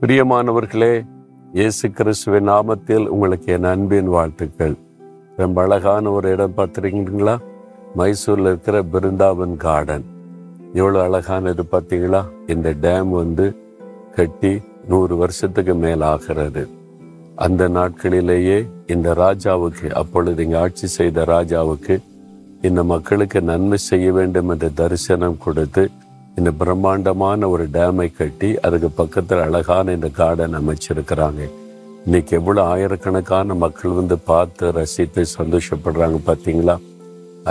பிரியமானவர்களே இயேசு கிறிஸ்துவின் நாமத்தில் உங்களுக்கு என் அன்பின் வாழ்த்துக்கள். ரொம்ப அழகான ஒரு இடம் பார்த்துருக்கீங்களா? மைசூரில் இருக்கிற பிருந்தாவன் கார்டன் எவ்வளோ அழகானது பார்த்தீங்களா? இந்த டேம் வந்து கட்டி நூறு வருஷத்துக்கு மேல் ஆகிறது. அந்த நாட்களிலேயே இந்த ராஜாவுக்கு அப்பொழுது இங்கே ஆட்சி செய்த ராஜாவுக்கு இந்த மக்களுக்கு நன்மை செய்ய வேண்டும் என்ற தரிசனம் கொடுத்து இந்த பிரம்மாண்டமான ஒரு டேமை கட்டி அதுக்கு பக்கத்தில் அழகான இந்த கார்டன் அமைச்சிருக்கிறாங்க. இன்னைக்கு எவ்வளோ ஆயிரக்கணக்கான மக்கள் வந்து பார்த்து ரசித்து சந்தோஷப்படுறாங்க பார்த்தீங்களா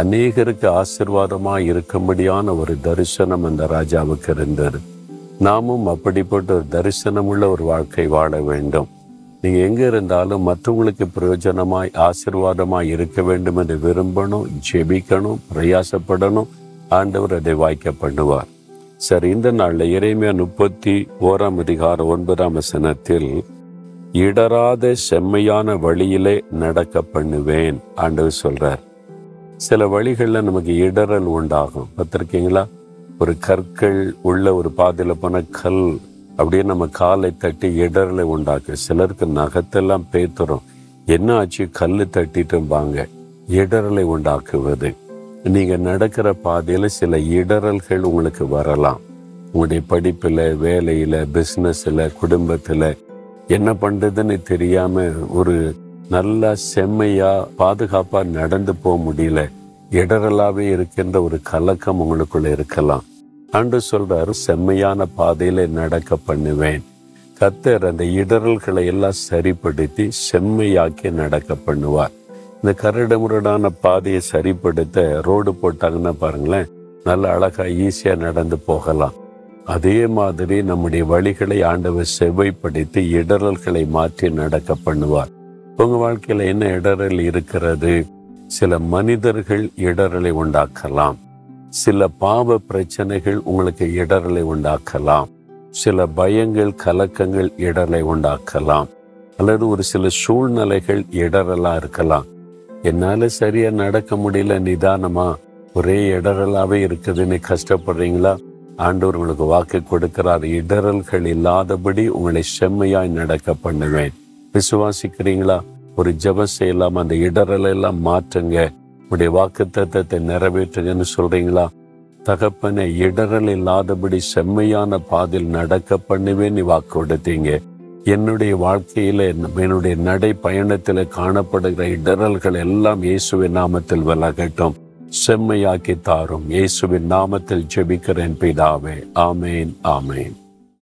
அநேகருக்கு ஆசிர்வாதமாக இருக்கும்படியான ஒரு தரிசனம் அந்த ராஜாவுக்கு இருந்தது. நாமும் அப்படிப்பட்ட ஒரு தரிசனம் உள்ள ஒரு வாழ்க்கை வாழ வேண்டும். நீங்கள் எங்கே இருந்தாலும் மற்றவங்களுக்கு பிரயோஜனமாய் ஆசிர்வாதமாய் இருக்க வேண்டும் என்று விரும்பணும் ஜெபிக்கணும் பிரயாசப்படணும். ஆண்டவர் அதை வாய்க்க பண்ணுவார். சரி இந்த நாளில் இறைமையா முப்பத்தி ஓராம் அதிகாரம் ஒன்பதாம் வசனத்தில் இடராத செம்மையான வழியிலே நடக்க பண்ணுவேன் ஆண்டவர் சொல்றார். சில வழிகளில் நமக்கு இடரல் உண்டாகும். பார்த்துருக்கீங்களா? ஒரு கற்கள் உள்ள ஒரு பாதையில் போன கல் அப்படியே நம்ம காலை தட்டி இடரலை உண்டாக்கு. சிலருக்கு நகத்தெல்லாம் பேத்துறோம் என்ன ஆச்சு? கல் தட்டிட்டும்பாங்க இடரலை உண்டாக்குவது. நீங்கள் நடக்கிற பாதையில் சில இடரல்கள் உங்களுக்கு வரலாம். உங்களுடைய படிப்பில் வேலையில் பிஸ்னஸில் குடும்பத்தில் என்ன பண்ணுறதுன்னு தெரியாமல் ஒரு நல்லா செம்மையாக பாதுகாப்பாக நடந்து போக முடியல. இடரலாகவே இருக்கின்ற ஒரு கலக்கம் உங்களுக்குள்ள இருக்கலாம். அன்று சொல்கிறாரு செம்மையான பாதையில் நடக்க பண்ணுவேன். கத்தர் அந்த இடரல்களை எல்லாம் சரிப்படுத்தி செம்மையாக்கி நடக்க பண்ணுவார். இந்த கரடுமுரடான பாதையை சரிப்படுத்த ரோடு போட்டாங்கன்னா பாருங்களேன் நல்ல அழகாக ஈஸியாக நடந்து போகலாம். அதே மாதிரி நம்முடைய வழிகளை ஆண்டவர் செவ்வைப்படுத்தி இடரல்களை மாற்றி நடக்க பண்ணுவார். உங்கள் வாழ்க்கையில் என்ன இடரல் இருக்கிறது? சில மனிதர்கள் இடரலை உண்டாக்கலாம். சில பாவ பிரச்சனைகள் உங்களுக்கு இடரலை உண்டாக்கலாம். சில பயங்கள் கலக்கங்கள் இடரலை உண்டாக்கலாம். அல்லது ஒரு சில சூழ்நிலைகள் இடரலாக இருக்கலாம். என்னால் சரியாக நடக்க முடியல நிதானமா. ஒரே இடரலாகவே இருக்குதுன்னு கஷ்டப்படுறீங்களா? ஆண்டவர் உங்களுக்கு வாக்கு கொடுக்கிறார். இடரல்கள் இல்லாதபடி உங்களை செம்மையாய் நடக்க பண்ணுவேன். விசுவாசிக்கிறீங்களா? ஒரு ஜெபம் செய்யலாம் அந்த இடரலை எல்லாம் மாற்றுங்க. உடைய வாக்கு தத்துவத்தை நிறைவேற்றுங்கன்னு சொல்றீங்களா? தகப்பனை இடரல் இல்லாதபடி செம்மையான பாதையில் நடக்க பண்ணுவேன் நீ வாக்கு கொடுத்தீங்க. என்னுடைய வாழ்க்கையில் என்னுடைய நடை பயணத்தில் காணப்படுகிற இடரல்கள் எல்லாம் இயேசுவின் நாமத்தில் விலகட்டும். செம்மையாக்கி தாரும். இயேசுவின் நாமத்தில் ஜெபிக்கிறேன் பிதாவே. ஆமேன் ஆமேன்.